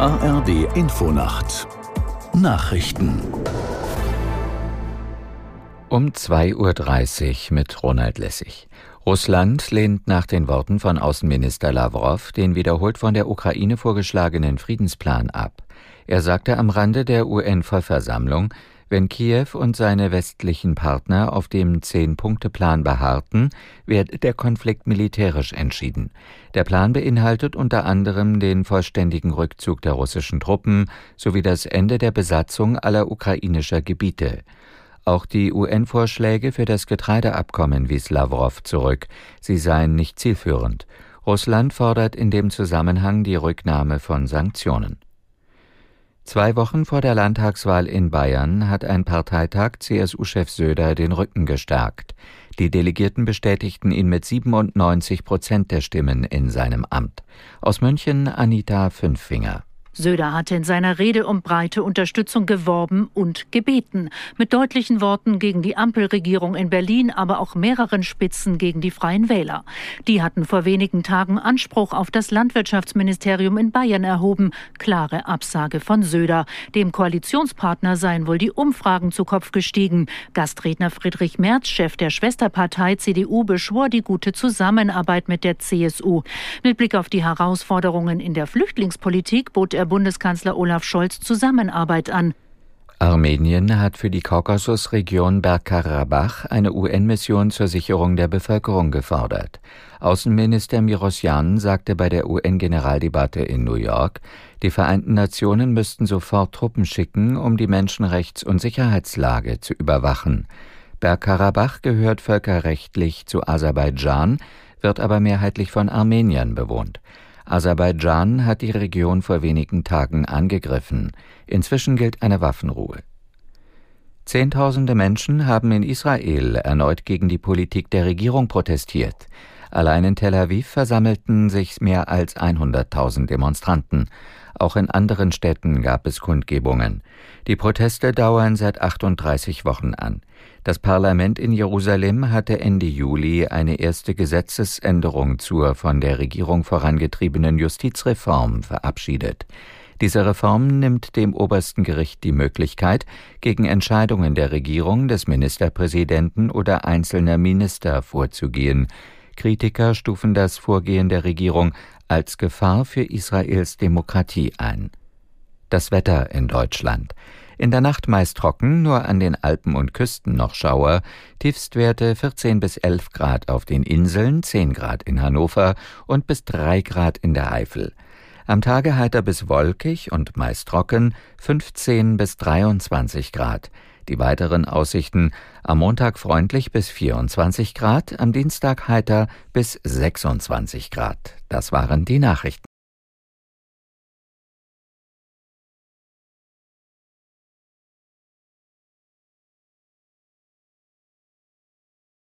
ARD Infonacht Nachrichten um 2.30 Uhr mit Ronald Lessig. Russland lehnt nach den Worten von Außenminister Lavrov den wiederholt von der Ukraine vorgeschlagenen Friedensplan ab. Er sagte am Rande der UN-Vollversammlung, wenn Kiew und seine westlichen Partner auf dem Zehn-Punkte-Plan beharrten, werde der Konflikt militärisch entschieden. Der Plan beinhaltet unter anderem den vollständigen Rückzug der russischen Truppen sowie das Ende der Besatzung aller ukrainischer Gebiete. Auch die UN-Vorschläge für das Getreideabkommen wies Lavrov zurück. Sie seien nicht zielführend. Russland fordert in dem Zusammenhang die Rücknahme von Sanktionen. Zwei Wochen vor der Landtagswahl in Bayern hat ein Parteitag CSU-Chef Söder den Rücken gestärkt. Die Delegierten bestätigten ihn mit 97 Prozent der Stimmen in seinem Amt. Aus München Anita Fünffinger. Söder hatte in seiner Rede um breite Unterstützung geworben und gebeten. Mit deutlichen Worten gegen die Ampelregierung in Berlin, aber auch mehreren Spitzen gegen die Freien Wähler. Die hatten vor wenigen Tagen Anspruch auf das Landwirtschaftsministerium in Bayern erhoben. Klare Absage von Söder. Dem Koalitionspartner seien wohl die Umfragen zu Kopf gestiegen. Gastredner Friedrich Merz, Chef der Schwesterpartei CDU, beschwor die gute Zusammenarbeit mit der CSU. Mit Blick auf die Herausforderungen in der Flüchtlingspolitik bot er Bundeskanzler Olaf Scholz Zusammenarbeit an. Armenien hat für die Kaukasusregion Bergkarabach eine UN-Mission zur Sicherung der Bevölkerung gefordert. Außenminister Mirosjan sagte bei der UN-Generaldebatte in New York, die Vereinten Nationen müssten sofort Truppen schicken, um die Menschenrechts- und Sicherheitslage zu überwachen. Bergkarabach gehört völkerrechtlich zu Aserbaidschan, wird aber mehrheitlich von Armeniern bewohnt. Aserbaidschan hat die Region vor wenigen Tagen angegriffen. Inzwischen gilt eine Waffenruhe. Zehntausende Menschen haben in Israel erneut gegen die Politik der Regierung protestiert. Allein in Tel Aviv versammelten sich mehr als 100.000 Demonstranten. Auch in anderen Städten gab es Kundgebungen. Die Proteste dauern seit 38 Wochen an. Das Parlament in Jerusalem hatte Ende Juli eine erste Gesetzesänderung zur von der Regierung vorangetriebenen Justizreform verabschiedet. Diese Reform nimmt dem obersten Gericht die Möglichkeit, gegen Entscheidungen der Regierung, des Ministerpräsidenten oder einzelner Minister vorzugehen. Kritiker stufen das Vorgehen der Regierung als Gefahr für Israels Demokratie ein. Das Wetter in Deutschland. In der Nacht meist trocken, nur an den Alpen und Küsten noch Schauer, Tiefstwerte 14 bis 11 Grad auf den Inseln, 10 Grad in Hannover und bis 3 Grad in der Eifel. Am Tage heiter bis wolkig und meist trocken, 15 bis 23 Grad. Die weiteren Aussichten am Montag freundlich bis 24 Grad, am Dienstag heiter bis 26 Grad. Das waren die Nachrichten.